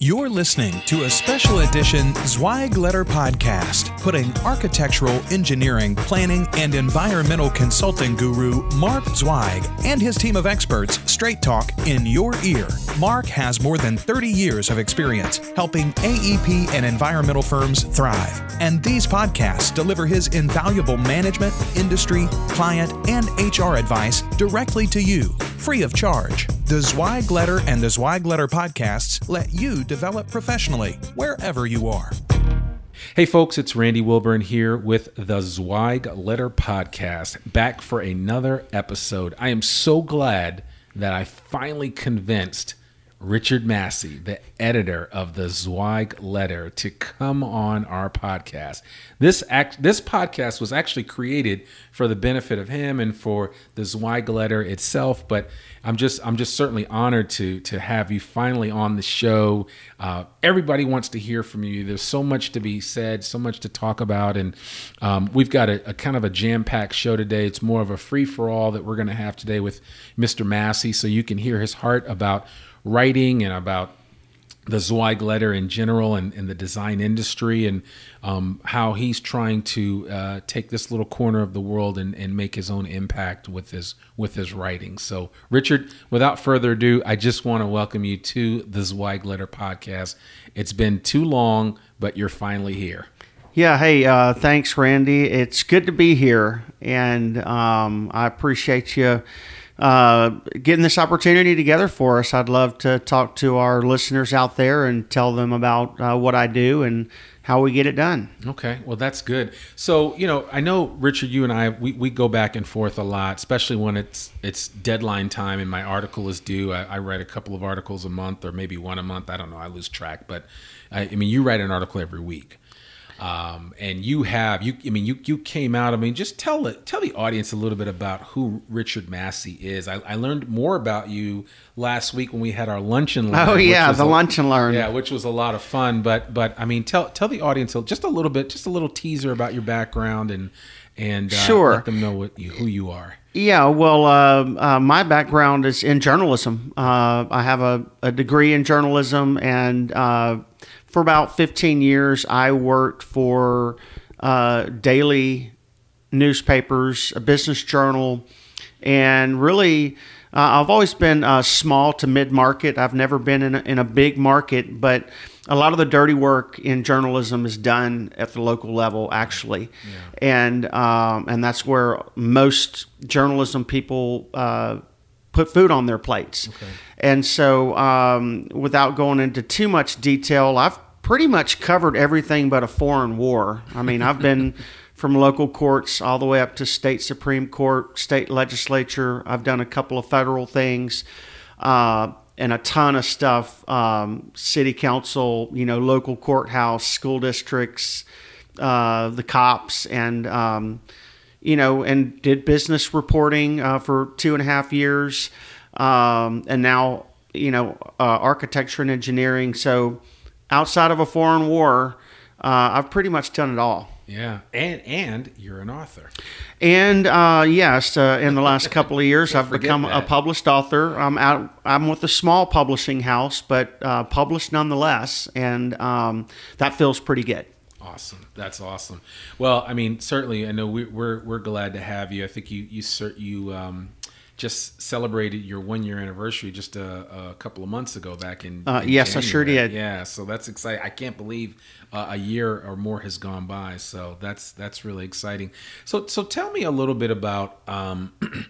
You're listening to a special edition Zweig Letter podcast, putting architectural, engineering, planning, and environmental consulting guru Mark Zweig and his team of experts straight talk in your ear. Mark has more than 30 years of experience helping AEP and environmental firms thrive, and these podcasts deliver his invaluable management, industry, client, and HR advice directly to you, free of charge. The Zweig Letter and the Zweig Letter podcasts let you develop professionally wherever you are. Hey, folks, it's Randy Wilburn here with the Zweig Letter Podcast, back for another episode. I am so glad that I finally convinced Richard Massey, the editor of the Zweig Letter, to come on our podcast. This act, this podcast was actually created for the benefit of him and for the Zweig Letter itself. But I'm just I'm just certainly honored to to have you finally on the show. Uh, everybody wants to hear from you. There's so much to be said, so much to talk about, and um, we've got a, a kind of a jam packed show today. It's more of a free for all that we're going to have today with Mr. Massey, so you can hear his heart about writing and about the Zweig letter in general and, and the design industry and um, how he's trying to uh, take this little corner of the world and, and make his own impact with his with his writing. So, Richard, without further ado, I just want to welcome you to the Zweig letter podcast. It's been too long, but you're finally here. Yeah, hey, uh, thanks, Randy. It's good to be here, and um, I appreciate you uh, getting this opportunity together for us. I'd love to talk to our listeners out there and tell them about uh, what I do and how we get it done. Okay, well that's good. So you know, I know Richard, you and I, we, we go back and forth a lot, especially when it's it's deadline time and my article is due. I, I write a couple of articles a month or maybe one a month. I don't know. I lose track, but I, I mean, you write an article every week. Um, and you have you I mean you you came out I mean just tell it tell the audience a little bit about who Richard Massey is. I, I learned more about you last week when we had our lunch and learn. Oh yeah, the a, lunch and learn. Yeah, which was a lot of fun. But but I mean tell tell the audience just a little bit just a little teaser about your background and and uh, sure. let them know what you, who you are. Yeah, well, uh, uh, my background is in journalism. Uh, I have a, a, degree in journalism and uh, for about 15 years, I worked for uh, daily newspapers, a business journal, and really, uh, I've always been uh, small to mid market. I've never been in a, in a big market, but a lot of the dirty work in journalism is done at the local level, actually, yeah. and um, and that's where most journalism people uh, put food on their plates. Okay. And so, um, without going into too much detail, I've pretty much covered everything but a foreign war. I mean, I've been from local courts all the way up to state Supreme Court, state legislature. I've done a couple of federal things. Uh, and a ton of stuff um, city council you know local courthouse school districts uh, the cops and um, you know and did business reporting uh, for two and a half years um, and now you know uh, architecture and engineering so outside of a foreign war, uh, I've pretty much done it all. Yeah, and and you're an author. And uh, yes, uh, in the last couple of years, I've become that. a published author. I'm out. I'm with a small publishing house, but uh, published nonetheless, and um, that feels pretty good. Awesome. That's awesome. Well, I mean, certainly, I know we, are we're, we're glad to have you. I think you you you um, just celebrated your one year anniversary just a, a, couple of months ago back in, uh, in yes January. i sure did yeah so that's exciting i can't believe uh, a year or more has gone by so that's that's really exciting so so tell me a little bit about um,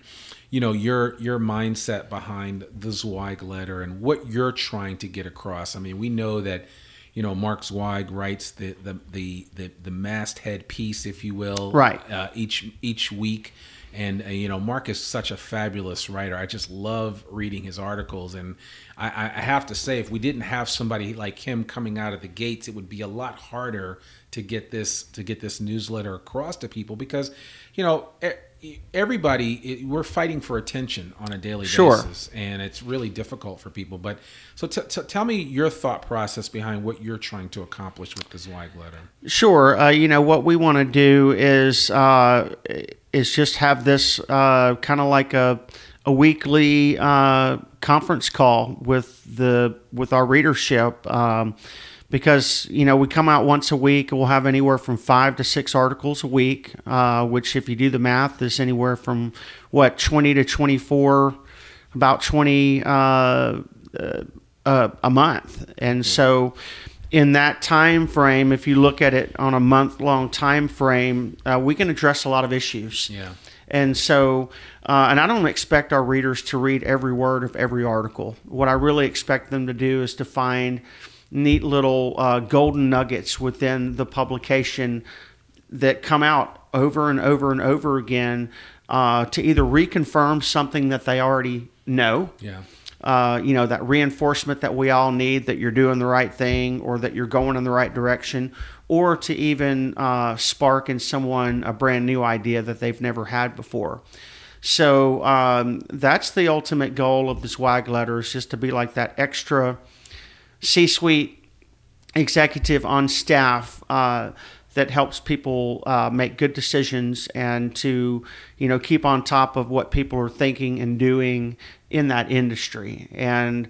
you know your your mindset behind the Zweig letter and what you're trying to get across. I mean, we know that you know Mark Zweig writes the the the the, the masthead piece, if you will, Right. uh, each each week. And uh, you know, Mark is such a fabulous writer. I just love reading his articles, and I, I have to say, if we didn't have somebody like him coming out of the gates, it would be a lot harder to get this to get this newsletter across to people because, you know, e- everybody it- we're fighting for attention on a daily Sure. basis, and it's really difficult for people. But so, t- t- tell me your thought process behind what you're trying to accomplish with the Zweig letter. Sure. Uh, you know what we want to do is uh, is just have this uh, kind of like a a weekly uh, conference call with the with our readership. Um, because you know we come out once a week, we'll have anywhere from five to six articles a week, uh, which, if you do the math, is anywhere from what twenty to twenty four, about twenty uh, uh, uh, a month, and so in that time frame, if you look at it on a month long time frame, uh, we can address a lot of issues. Yeah. And so, uh, and I don't expect our readers to read every word of every article. What I really expect them to do is to find neat little uh, golden nuggets within the publication that come out over and over and over again uh, to either reconfirm something that they already know Yeah. uh, you know, that reinforcement that we all need that you're doing the right thing or that you're going in the right direction, or to even uh, spark in someone a brand new idea that they've never had before. So um, that's the ultimate goal of the Zweig letter is just to be like that extra C-suite executive on staff uh, that helps people uh, make good decisions and to you know keep on top of what people are thinking and doing in that industry. And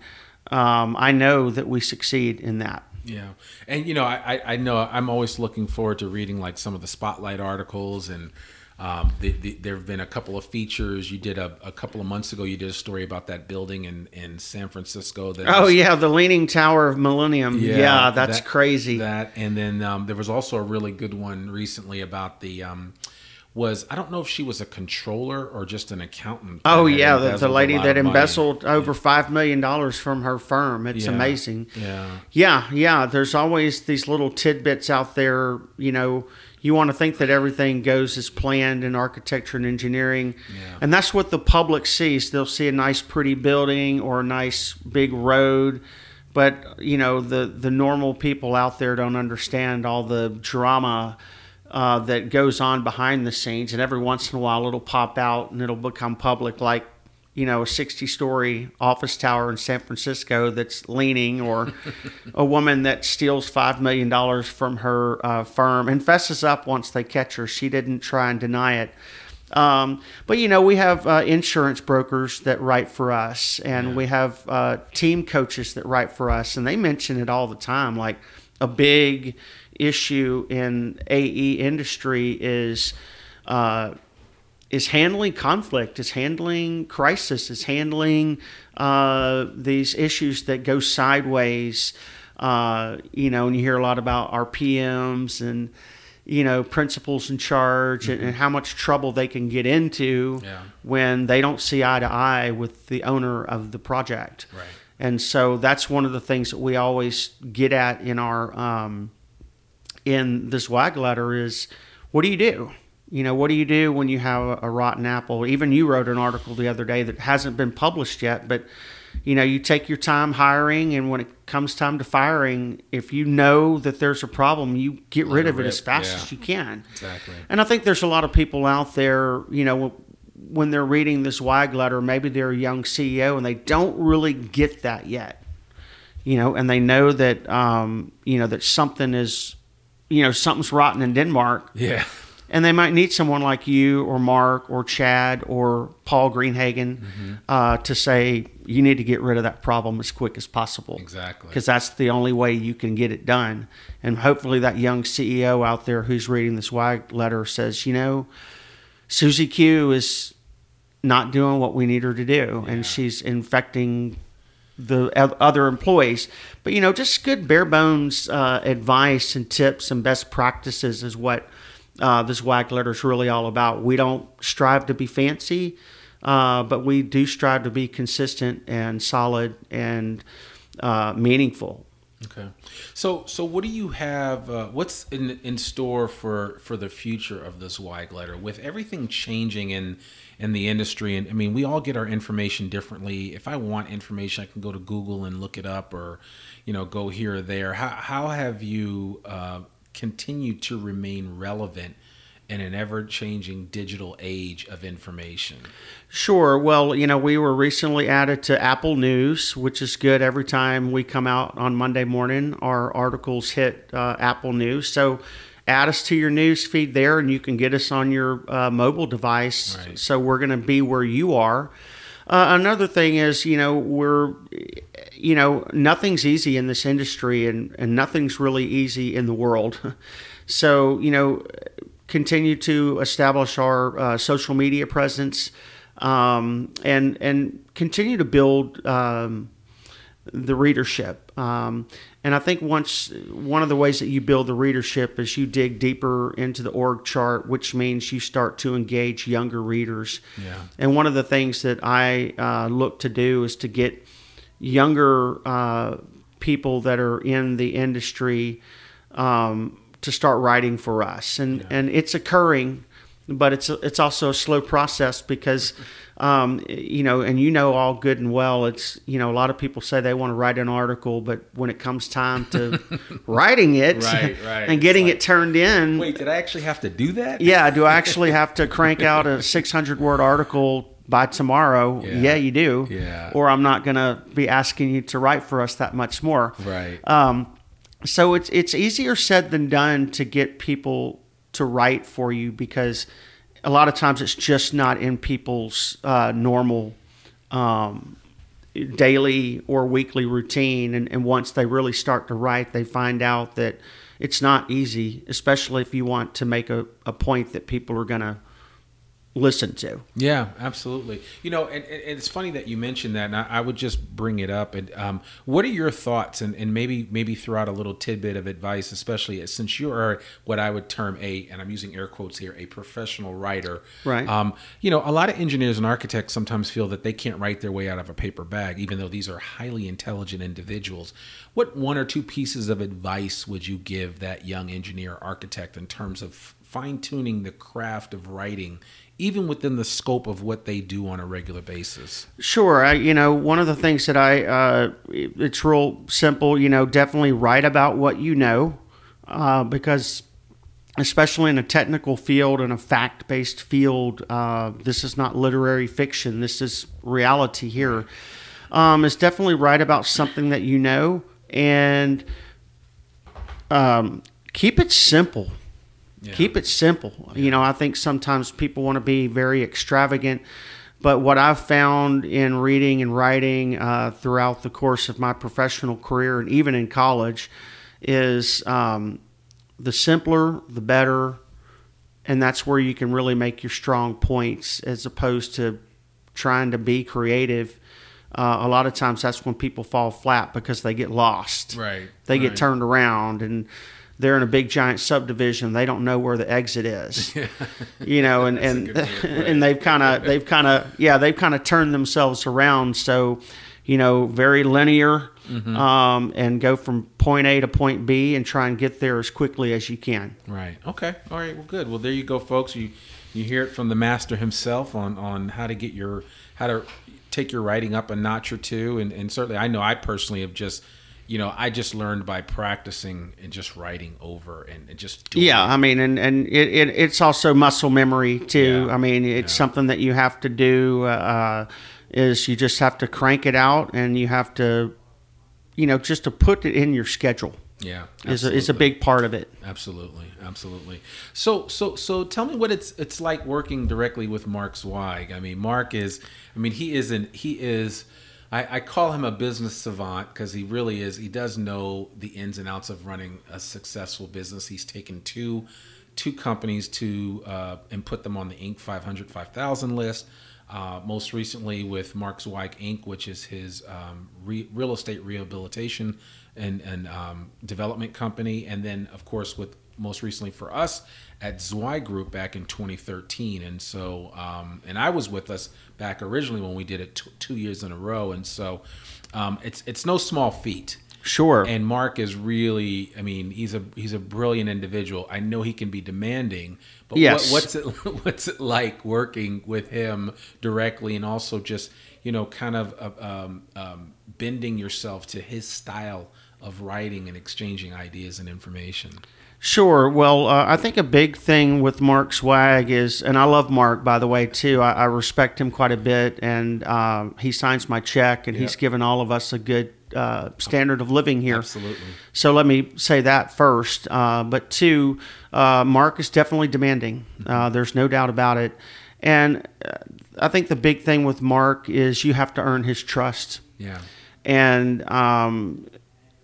um, I know that we succeed in that. Yeah, and you know, I- I know I'm always looking forward to reading like some of the spotlight articles, and um, the, the, there have been a couple of features. You did a, a couple of months ago. You did a story about that building in, in San Francisco. That Oh was- yeah, the Leaning Tower of Millennium. Yeah, that's that- crazy. That and then um, there was also a really good one recently about the. Um, was I don't know if she was a controller or just an accountant. Oh yeah, the, the lady that embezzled over five million dollars from her firm. It's Yeah. amazing. Yeah. Yeah, yeah. There's always these little tidbits out there. You know, you want to think that everything goes as planned in architecture and engineering, Yeah. and that's what the public sees. They'll see a nice, pretty building or a nice big road, but you know, the the normal people out there don't understand all the drama. Uh, that goes on behind the scenes, and every once in a while it'll pop out and it'll become public, like you know, a 60 story office tower in San Francisco that's leaning, or a woman that steals $5 million from her uh, firm and fesses up once they catch her. She didn't try and deny it. Um, but, you know, we have uh, insurance brokers that write for us, and we have uh, team coaches that write for us, and they mention it all the time. Like a big issue in AE industry is. Is handling conflict, is handling crisis, is handling uh, these issues that go sideways. Uh, you know, and you hear a lot about RPMs and you know principals in charge and, and how much trouble they can get into Yeah. when they don't see eye to eye with the owner of the project. Right. And so that's one of the things that we always get at in our um, in this Zweig letter is what do you do? You know, what do you do when you have a, rotten apple? Even you wrote an article the other day that hasn't been published yet, but you know, you take your time hiring, and when it comes time to firing, if you know that there's a problem, you get rid of it as fast yeah. as you can. Exactly. And I think there's a lot of people out there, you know, when they're reading this Zweig letter, maybe they're a young CEO and they don't really get that yet, you know, and they know that, um, you know, that something is, you know, something's rotten in Denmark. Yeah. And they might need someone like you or Mark or Chad or Paul Greenhagen uh, to say, you need to get rid of that problem as quick as possible Exactly. because that's the only way you can get it done. And hopefully, that young CEO out there who's reading this Zweig letter says, you know, Susie Q is not doing what we need her to do, Yeah. and she's infecting the other employees. But you know, just good bare bones uh, advice and tips and best practices is what uh, this Zweig letter is really all about. We don't strive to be fancy. uh, but we do strive to be consistent and solid and uh, meaningful. Okay, so so what do you have? Uh, what's in in store for for the future of this Zweig letter with everything changing in in the industry? And I mean, we all get our information differently. If I want information, I can go to Google and look it up, or you know, go here or there. How how have you uh, continued to remain relevant? in an ever changing digital age of information? Sure. Well, you know, we were recently added to Apple News, which is good. Every time we come out on Monday morning, our articles hit uh, Apple News. So add us to your news feed there, and you can get us on your uh, mobile device. Right. So we're going to be where you are. Uh, another thing is, you know, we're, you know, nothing's easy in this industry, and, and nothing's really easy in the world. So, you know, continue to establish our uh, social media presence um, and and continue to build um, the readership. Um, and I think once one of the ways that you build the readership is you dig deeper into the org chart, which means you start to engage younger readers. Yeah. And one of the things that I uh, look to do is to get younger uh, people that are in the industry um, to start writing for us, and yeah. and it's occurring, but it's it's also a slow process because. Um, you know, and you know all good and well. It's you know a lot of people say they want to write an article, but when it comes time to writing it right, right. and getting like, it turned in, wait, did I actually have to do that? Yeah, do I actually have to crank out a 600 word article by tomorrow? Yeah, yeah you do. Yeah. Or I'm not going to be asking you to write for us that much more. Right. Um, so it's it's easier said than done to get people to write for you because a lot of times it's just not in people's uh, normal um, daily or weekly routine. And, and once they really start to write they find out that it's not easy especially if you want to make a, a point that people are going to listen to. Yeah, absolutely. You know, and, and it's funny that you mentioned that, and I, I would just bring it up. And um, what are your thoughts, and, and maybe maybe throw out a little tidbit of advice, especially since you are what I would term a, and I'm using air quotes here, a professional writer. Right. Um, you know, a lot of engineers and architects sometimes feel that they can't write their way out of a paper bag, even though these are highly intelligent individuals. What one or two pieces of advice would you give that young engineer architect in terms of fine tuning the craft of writing even within the scope of what they do on a regular basis? Sure. I, you know, one of the things that I, uh, it's real simple, you know, definitely write about what you know, uh, because especially in a technical field and a fact based field, uh, this is not literary fiction, this is reality here. Um, it's definitely write about something that you know and um, keep it simple yeah. Keep it simple. Yeah. You know, I think sometimes people want to be very extravagant, but what I've found in reading and writing uh, throughout the course of my professional career and even in college is um, the simpler, the better. And that's where you can really make your strong points as opposed to trying to be creative. Uh, a lot of times that's when people fall flat because they get lost. Right. They right. get turned around and they're in a big giant subdivision. They don't know where the exit is. You know and and and they've kind of they've kind of yeah they've kind of turned themselves around. So you know very linear mm-hmm. um, and go from point a to point b and try and get there as quickly as you can. Right. Okay. All right. Well good. Well there you go folks. You you hear it from the master himself on on how to get your how to take your writing up a notch or two. And, and certainly i know i personally have just you know, I just learned by practicing and just writing over and, and just yeah. It. I mean, and and it, it, it's also muscle memory too. Yeah. I mean, it's yeah. something that you have to do. Uh, is you just have to crank it out, and you have to, you know, just to put it in your schedule. Yeah, is a, is a big part of it. Absolutely, absolutely. So, so, so, tell me what it's it's like working directly with Mark Zweig. I mean, Mark is, I mean, he isn't, he is I, I call him a business savant because he really is. He does know the ins and outs of running a successful business. He's taken two two companies to uh, and put them on the Inc. 500 5000 list. Uh, most recently with Mark Zweig Inc., which is his um, re- real estate rehabilitation and, and um, development company, and then of course with most recently for us at Zweig Group back in 2013. And so, um, and I was with us back originally when we did it t- two years in a row. And so, um, it's it's no small feat. Sure. And Mark is really, I mean, he's a he's a brilliant individual. I know he can be demanding, but Yes. what, what's it what's it like working with him directly, and also just you know, kind of uh, um, um, bending yourself to his style of writing and exchanging ideas and information. Sure. Well, uh, I think a big thing with Mark Zweig is, and I love Mark, by the way, too. I, I respect him quite a bit, and uh, he signs my check, and he's given all of us a good uh, standard of living here. Absolutely. So let me say that first. Uh, but two, uh, Mark is definitely demanding. Uh, there's no doubt about it. And I think the big thing with Mark is you have to earn his trust. Yeah. And um,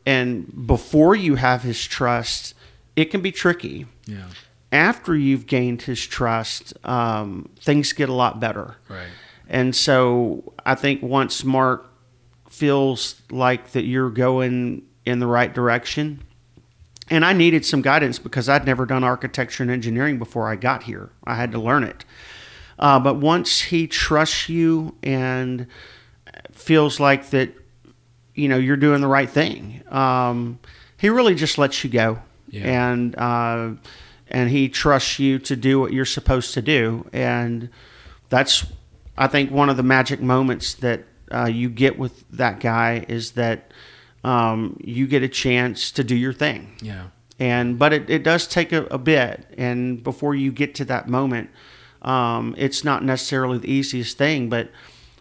and before you have his trust, it can be tricky. Yeah. After you've gained his trust, um, things get a lot better. Right. And so I think once Mark feels like that you're going in the right direction, and I needed some guidance because I'd never done architecture and engineering before I got here. I had to learn it. Uh, but once he trusts you and feels like that, you know, you're doing the right thing, um, he really just lets you go. Yeah. And uh, and he trusts you to do what you're supposed to do. And that's, I think, one of the magic moments that uh, you get with that guy is that um, you get a chance to do your thing Yeah. and but it, it does take a, a bit and before you get to that moment um, it's not necessarily the easiest thing but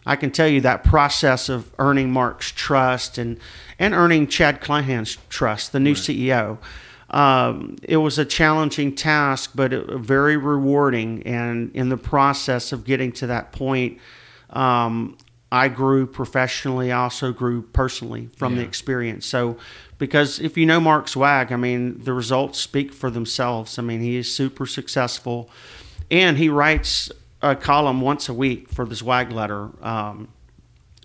i can tell you that process of earning mark's trust and and earning chad Clinehens' trust the new ceo um, it was a challenging task but very rewarding and in the process of getting to that point um, I grew professionally. I also grew personally from the experience. So, because if you know Mark Zweig, I mean, the results speak for themselves. I mean, he is super successful, and he writes a column once a week for the Zweig Letter. Um,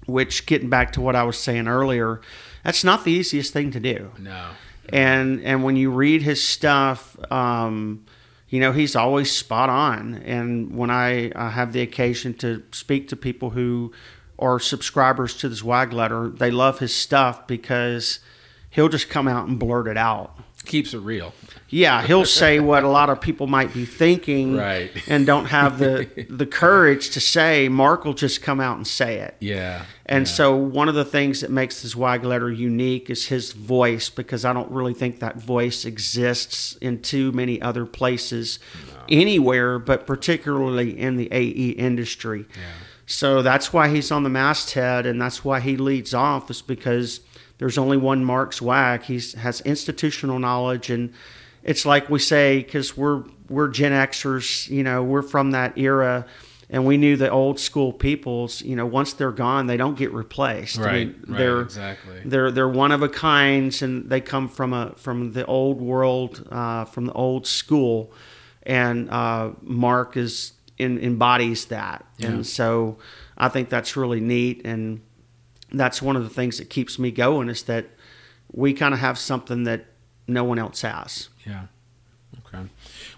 which, getting back to what I was saying earlier, that's not the easiest thing to do No. And and when you read his stuff um, you know he's always spot on and when I, have the occasion to speak to people who are subscribers to the Zweig letter they love his stuff because he'll just come out and blurt it out Keeps it real. Yeah he'll say what a lot of people might be thinking Right. and don't have the the courage to say mark will just come out and say it Yeah. and yeah. so one of the things that makes this Zweig letter unique is his voice, because I don't really think that voice exists in too many other places anywhere, but particularly in the AE industry. So that's why he's on the masthead, and that's why he leads off, is because there's only one Mark Zweig. He has institutional knowledge, and it's like we say, because we're we're Gen Xers, you know, we're from that era and we knew the old school peoples you know once they're gone they don't get replaced I Right, mean, right, they're exactly. they're they're one of a kinds and they come from a from the old world uh, from the old school and uh, mark is in, embodies that Yeah. and so i think that's really neat and that's one of the things that keeps me going is that we kind of have something that no one else has Yeah. Okay.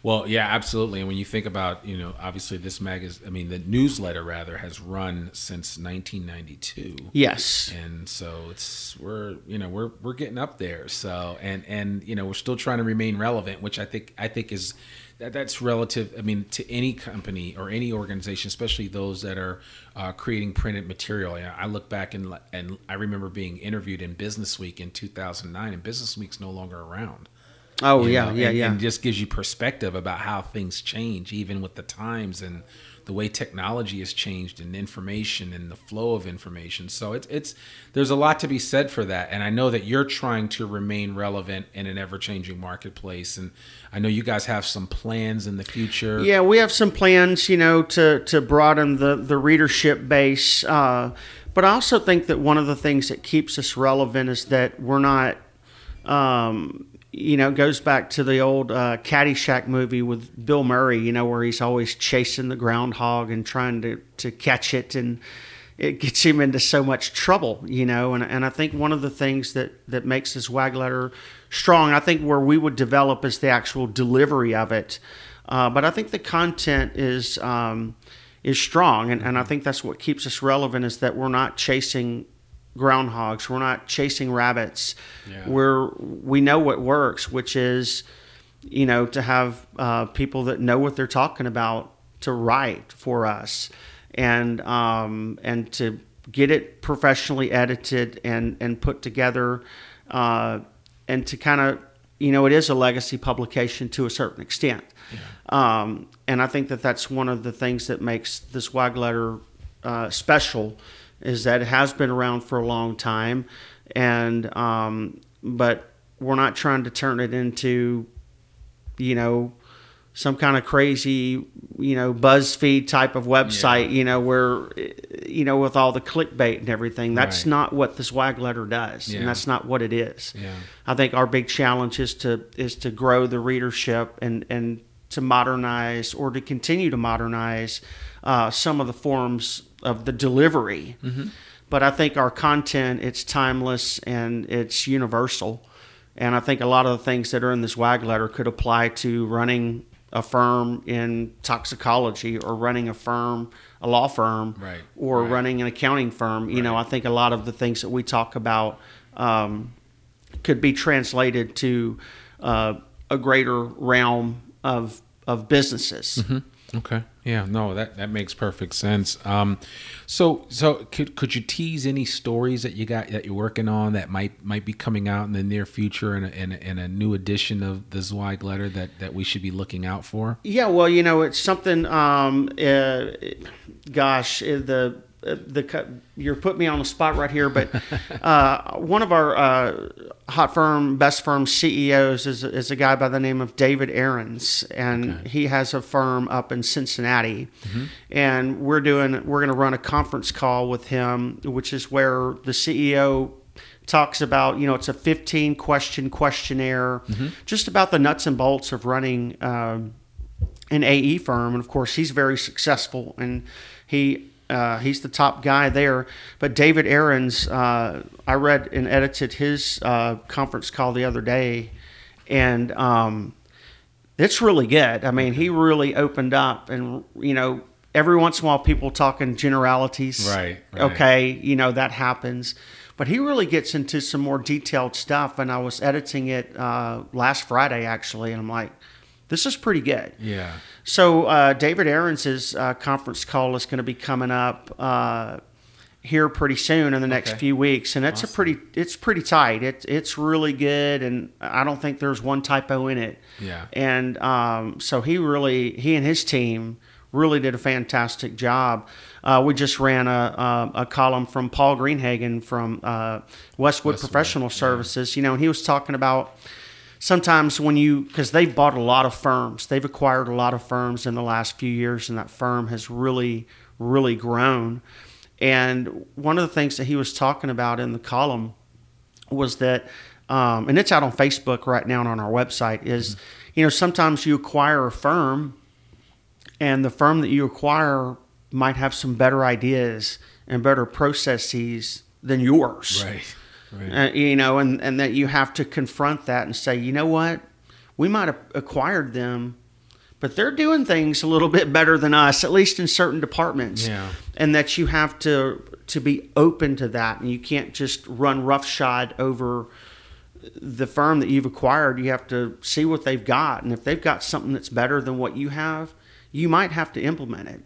Well, yeah, absolutely. And when you think about, you know, obviously this mag is, I mean, the newsletter rather has run since 1992. yes And so it's we're you know we're we're getting up there. So and and you know we're still trying to remain relevant, which I think I think is that that's relative. I mean to any company or any organization, especially those that are uh, creating printed material. I I look back and and I remember being interviewed in Business Week in 2009, and Business Week's no longer around. Oh yeah know, yeah and, yeah and just gives you perspective about how things change, even with the times and the way technology has changed and information and the flow of information. So it's it's there's a lot to be said for that, and I know that you're trying to remain relevant in an ever changing marketplace, and I know you guys have some plans in the future. Yeah, we have some plans, you know, to to broaden the the readership base. Uh, but I also think that one of the things that keeps us relevant is that we're not, um, you know, goes back to the old uh, Caddyshack movie with Bill Murray, you know, where he's always chasing the groundhog and trying to to catch it and. it gets him into so much trouble, you know. And, and I think one of the things that, that makes this Zweig letter strong, I think where we would develop is the actual delivery of it. Uh, but I think the content is um, is strong, and, and I think that's what keeps us relevant is that we're not chasing groundhogs, we're not chasing rabbits. Yeah. We're we know what works, which is you know to have uh, people that know what they're talking about to write for us, and um, and to get it professionally edited and and put together, uh, and to kind of you know it is a legacy publication to a certain extent. Um, and I think that that's one of the things that makes this Zweig letter uh, special is that it has been around for a long time, and um, but we're not trying to turn it into, you know, some kind of crazy, you know, BuzzFeed type of website, Yeah. you know, where, you know, with all the clickbait and everything. That's Right. not what this Zweig letter does, Yeah. and that's not what it is. Yeah. I think our big challenge is to is to grow the readership and and to modernize or to continue to modernize uh, some of the forms of the delivery. But I think our content it's timeless and it's universal, and I think a lot of the things that are in this Zweig letter could apply to running a firm in toxicology or running a firm a law firm Right, or right. running an accounting firm you know i think a lot of the things that we talk about um, could be translated to uh, a greater realm of of businesses. Okay. Yeah. No, that, that makes perfect sense. Um, so so could could you tease any stories that you got that you're working on that might might be coming out in the near future in a, in in a new edition of the Zweig letter that that we should be looking out for? Yeah, well, you know, it's something. Um, uh, gosh, uh, the the you're putting me on the spot right here, but uh, one of our uh, hot firm, best firm CEOs is is a guy by the name of David Aarons, and he has a firm up in Cincinnati, and we're doing we're going to run a conference call with him, which is where the CEO talks about you know it's a 15 question questionnaire just about the nuts and bolts of running um, an AE firm, and of course he's very successful, and he uh, he's the top guy there. But David Aarons, uh, I read and edited his uh, conference call the other day, and um, it's really good. I mean, he really opened up, and you know, every once in a while people talking generalities, Right, right. Okay, you know that happens. But he really gets into some more detailed stuff, and I was editing it uh, last Friday actually, and I'm like, this is pretty good. Yeah. So uh, David Aarons' uh, conference call is going to be coming up uh, here pretty soon in the next Okay. few weeks, and it's a pretty it's pretty tight. It's it's really good, and I don't think there's one typo in it. Yeah. And um, so he really he and his team really did a fantastic job. Uh, we just ran a, a, a column from Paul Greenhagen from uh, Westwood, Westwood, Professional yeah. Services. You know, and he was talking about sometimes when you because they've bought a lot of firms they've acquired a lot of firms in the last few years and that firm has really really grown. And one of the things that he was talking about in the column was that um, and it's out on facebook right now and on our website is you know sometimes you acquire a firm and the firm that you acquire might have some better ideas and better processes than yours. Right. Right. uh, you know, and, and that you have to confront that and say, you know what, we might have acquired them, but they're doing things a little bit better than us, at least in certain departments. Yeah. And that you have to to be open to that, and you can't just run roughshod over the firm that you've acquired. You have to see what they've got, and if they've got something that's better than what you have, you might have to implement it.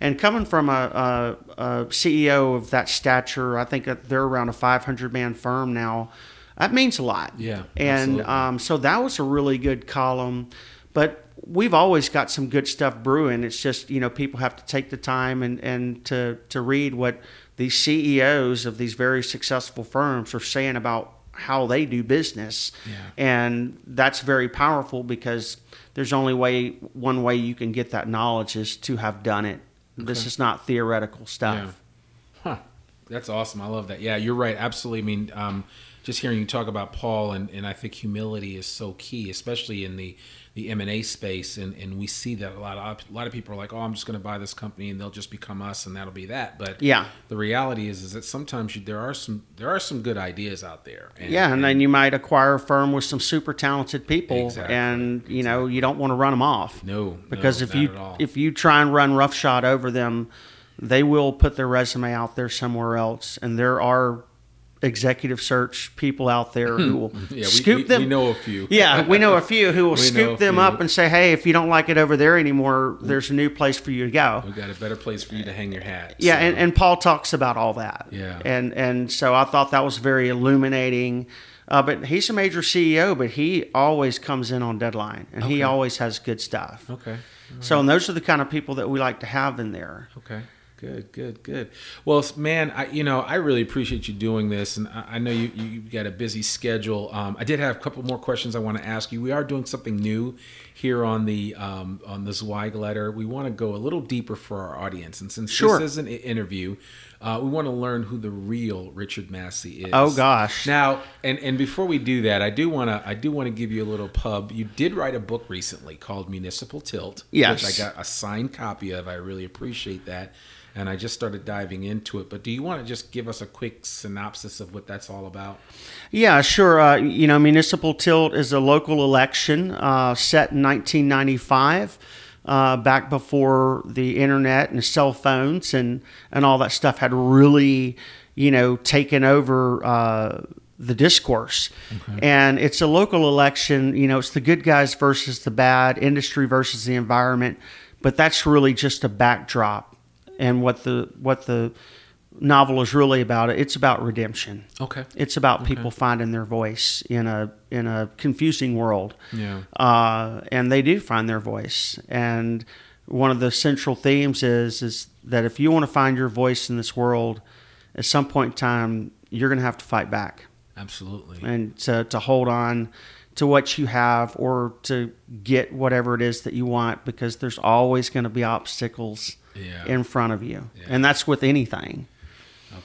And coming from a, a, a CEO of that stature, I think they're around a 500 man firm now. That means a lot. Yeah, And um, so that was a really good column. But we've always got some good stuff brewing. It's just, you know, people have to take the time and, and to, to read what these CEOs of these very successful firms are saying about how they do business. Yeah. And that's very powerful because there's only way one way you can get that knowledge is to have done it. This is not theoretical stuff. Yeah. Huh. That's awesome. I love that. Yeah, you're right. Absolutely. I mean, um, just hearing you talk about Paul and, and I think humility is so key, especially in the, the M and A space, and, and we see that a lot of a lot of people are like, oh, I'm just going to buy this company, and they'll just become us, and that'll be that. But Yeah. the reality is is that sometimes you, there are some there are some good ideas out there. And, Yeah, and then you might acquire a firm with some super talented people, Exactly, and you know you don't want to run them off. No, because no, if you if you try and run roughshod over them, they will put their resume out there somewhere else, and there are executive search people out there who will yeah, scoop we, them. we know a few. yeah, we know a few who will scoop them few. up and say, "Hey, if you don't like it over there anymore, there's a new place for you to go." we got a better place for you to hang your hat. Yeah, so- and, and Paul talks about all that. Yeah. and and so I thought that was very illuminating. Uh, but he's a major CEO, but he always comes in on deadline, and he always has good stuff. okay. So, and those are the kind of people that we like to have in there. Okay. Good, good, good. Well, man, I you know I really appreciate you doing this, and I, I know you you got a busy schedule. Um, I did have a couple more questions I want to ask you. We are doing something new here on the um, on the Zweig letter. We want to go a little deeper for our audience, and since Sure. this is an interview, uh, we want to learn who the real Richard Massey is. Oh, gosh. Now, and and before we do that, I do want to I do want to give you a little pub. You did write a book recently called Municipal Tilt, Yes. which I got a signed copy of. I really appreciate that. And I just started diving into it. But do you want to just give us a quick synopsis of what that's all about? Yeah, sure. Uh, you know, municipal tilt is a local election uh, set in 1995, uh, back before the internet and cell phones and and all that stuff had really, you know, taken over. Uh, the discourse and it's a local election you know it's the good guys versus the bad industry versus the environment but that's really just a backdrop and what the what the novel is really about it's about redemption Okay. it's about people finding their voice in a in a confusing world. Yeah. Uh, and they do find their voice. And one of the central themes is is that if you want to find your voice in this world, at some point in time, you're going to have to fight back Absolutely. and to, to hold on to what you have or to get whatever it is that you want because there's always going to be obstacles Yeah. in front of you. Yeah. And that's with anything.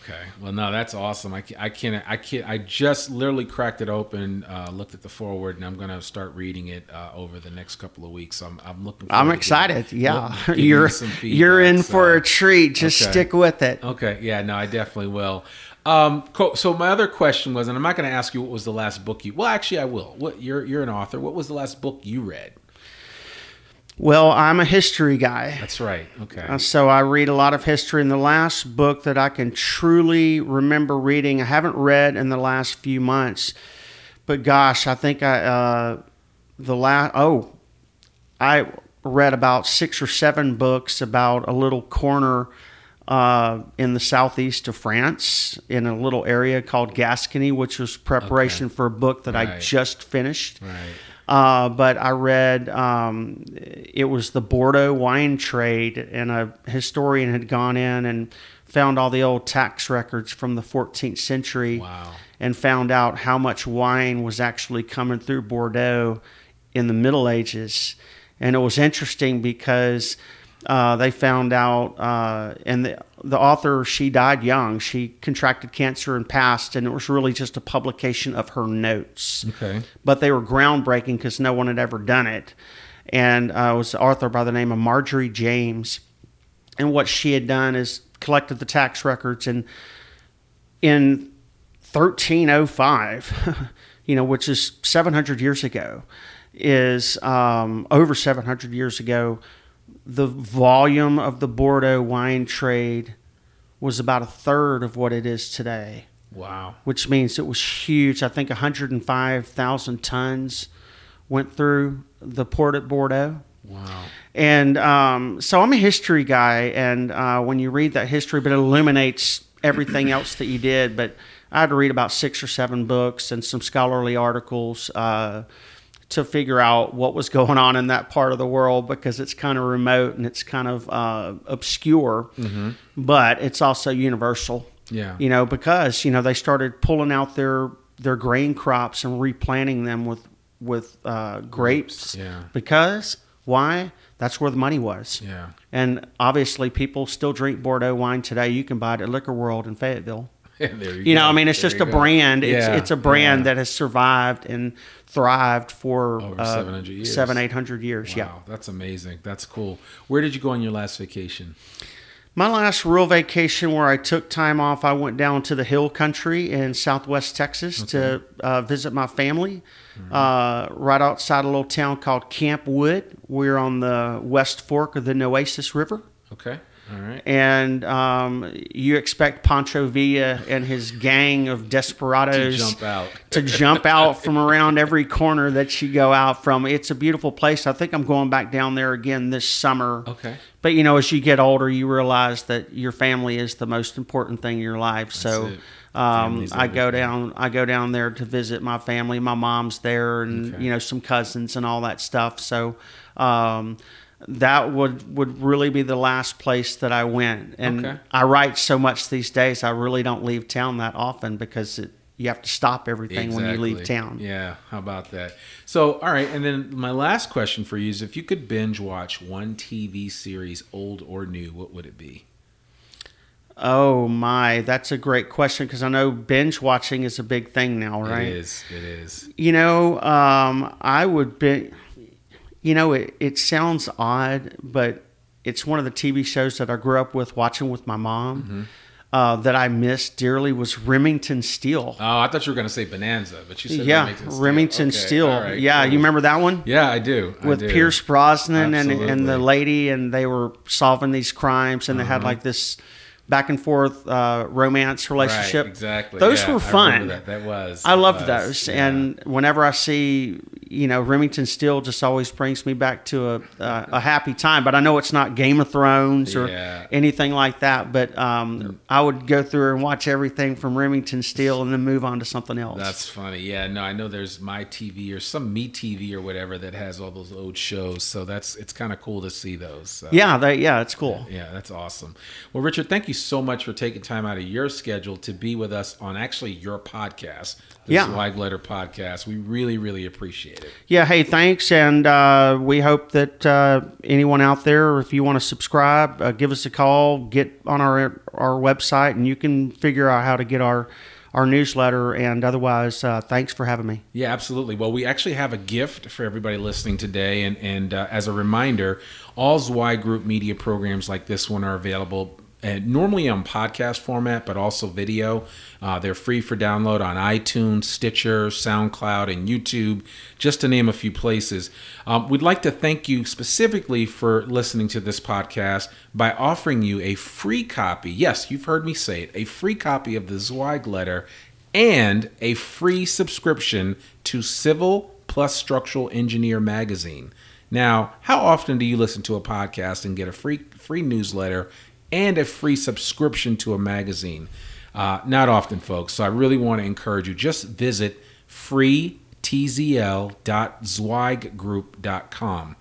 Okay. Well, no, that's awesome. I, ca- I can't. I can't. I just literally cracked it open, uh, looked at the forward, and I'm going to start reading it uh, over the next couple of weeks. I'm, I'm looking. I'm to excited. getting- Yeah, getting you're feedback, you're in so- for a treat. Just Okay. stick with it. Okay. Yeah. No, I definitely will. Um, cool. So my other question was, and I'm not going to ask you what was the last book you. Well, actually, I will. What you're you're an author. What was the last book you read? Well, I'm a history guy, That's right. Okay. uh, so I read a lot of history. And the last book that I can truly remember reading, I haven't read in the last few months, but gosh, I think I uh, the last oh, I read about six or seven books about a little corner uh, in the southeast of France in a little area called Gascony, which was preparation for a book that I just finished. right. Uh, but I read um, it was the Bordeaux wine trade, and a historian had gone in and found all the old tax records from the 14th century Wow. and found out how much wine was actually coming through Bordeaux in the Middle Ages. And it was interesting because uh, they found out, uh, and the, the author, she died young. She contracted cancer and passed, and it was really just a publication of her notes Okay. but they were groundbreaking because no one had ever done it. And uh, it was an author by the name of Margery James. And what she had done is collected the tax records and in 1305, you know, which is 700 years ago, is um, over 700 years ago, the volume of the Bordeaux wine trade was about a third of what it is today Wow. which means it was huge. I think 105,000 tons went through the port at Bordeaux. Wow. And um, so I'm a history guy, and uh, when you read that history, but it illuminates everything else that you did. But I had to read about six or seven books and some scholarly articles uh, to figure out what was going on in that part of the world because it's kind of remote and it's kind of uh, obscure, but it's also universal Yeah. you know, because you know they started pulling out their their grain crops and replanting them with with uh, grapes. yeah. Because why? That's where the money was. Yeah. And obviously, people still drink Bordeaux wine today. You can buy it at Liquor World in Fayetteville. There You know, I mean, it's There just a go. brand. It's Yeah, it's a brand yeah. that has survived and thrived for Over uh, 700 years. seven, eight hundred years. Yeah. That's amazing. That's cool. Where did you go on your last vacation? My last real vacation where I took time off, I went down to the hill country in southwest Texas to uh, visit my family. Uh, right outside a little town called Camp Wood. We're on the west fork of the Nueces River. Okay. All right. And um, you expect Pancho Villa and his gang of desperados To jump out. to jump out from around every corner that you go out from. It's a beautiful place. I think I'm going back down there again this summer. Okay. But you know, as you get older, you realize that your family is the most important thing in your life. so it. um, I go down. I go down there to visit my family. My mom's there, and Okay. you know some cousins and all that stuff. So um, that would would really be the last place that I went. And Okay. I write so much these days. I really don't leave town that often because it, you have to stop everything when you leave town. Yeah, how about that? So, all right, and then my last question for you is if you could binge watch one TV series, old or new, what would it be? Oh my, that's a great question because I know binge watching is a big thing now, right? It is. It is. You know, um, I would be. You know, it, it sounds odd, but it's one of the TV shows that I grew up with watching with my mom. Mm-hmm. Uh, that I missed dearly was Remington Steele. Oh, I thought you were going to say Bonanza, but you said yeah, Remington Steele. Remington Okay, Steele. right, yeah, cool. you remember that one? Yeah, I do. I with do. Pierce Brosnan and, and the lady, and they were solving these crimes, and they had like this back and forth uh, romance relationship. Right, exactly. Those Yeah, were fun. that. That was. I loved was. those, Yeah. and whenever I see, you know, Remington Steele just always brings me back to a a, a happy time. But I know it's not Game of Thrones or Yeah. anything like that. But um, I would go through and watch everything from Remington Steele, and then move on to something else. That's funny. Yeah, no, I know there's my TV or some Me TV or whatever that has all those old shows. So that's it's kind of cool to see those. So. yeah, they, yeah, it's cool. Yeah, that's awesome. Well, Richard, thank you so much for taking time out of your schedule to be with us on actually your podcast, the Yeah. Zweig Letter podcast. We really, really appreciate it. Yeah, hey, thanks. And uh, we hope that uh, anyone out there, if you want to subscribe, uh, give us a call, get on our our website, and you can figure out how to get our our newsletter. And otherwise, uh, thanks for having me. Yeah, absolutely. Well, we actually have a gift for everybody listening today, and and uh, as a reminder, all Zweig Group media programs like this one are available. Normally on podcast format, but also video. Uh, they're free for download on iTunes, Stitcher, SoundCloud, and YouTube, just to name a few places. Um, we'd like to thank you specifically for listening to this podcast by offering you a free copy. Yes, you've heard me say it a free copy of the Zweig letter and a free subscription to Civil plus Structural Engineer magazine. Now, how often do you listen to a podcast and get a free free newsletter and a free subscription to a magazine? Uh, not often, folks. So I really want to encourage you. Just visit freetzl.zweiggroup.com.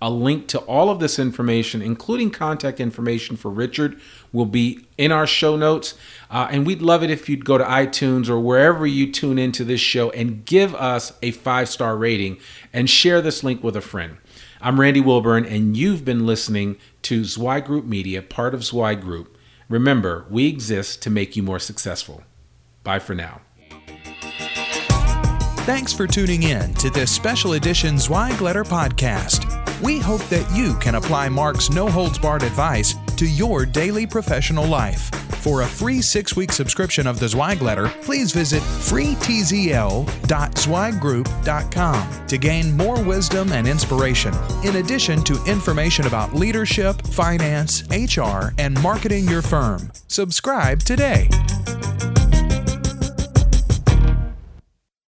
A link to all of this information, including contact information for Richard, will be in our show notes. Uh, and we'd love it if you'd go to iTunes or wherever you tune into this show and give us a five star rating and share this link with a friend. I'm Randy Wilburn, and you've been listening to Zweig Group Media, part of Zweig Group. Remember, we exist to make you more successful. Bye for now. Thanks for tuning in to this special edition Zweig Letter podcast. We hope that you can apply Mark's no holds barred advice to your daily professional life. For a free six week subscription of the Zweig Letter, please visit freetzl.zweiggroup.com to gain more wisdom and inspiration, in addition to information about leadership, finance, HR, and marketing your firm. Subscribe today.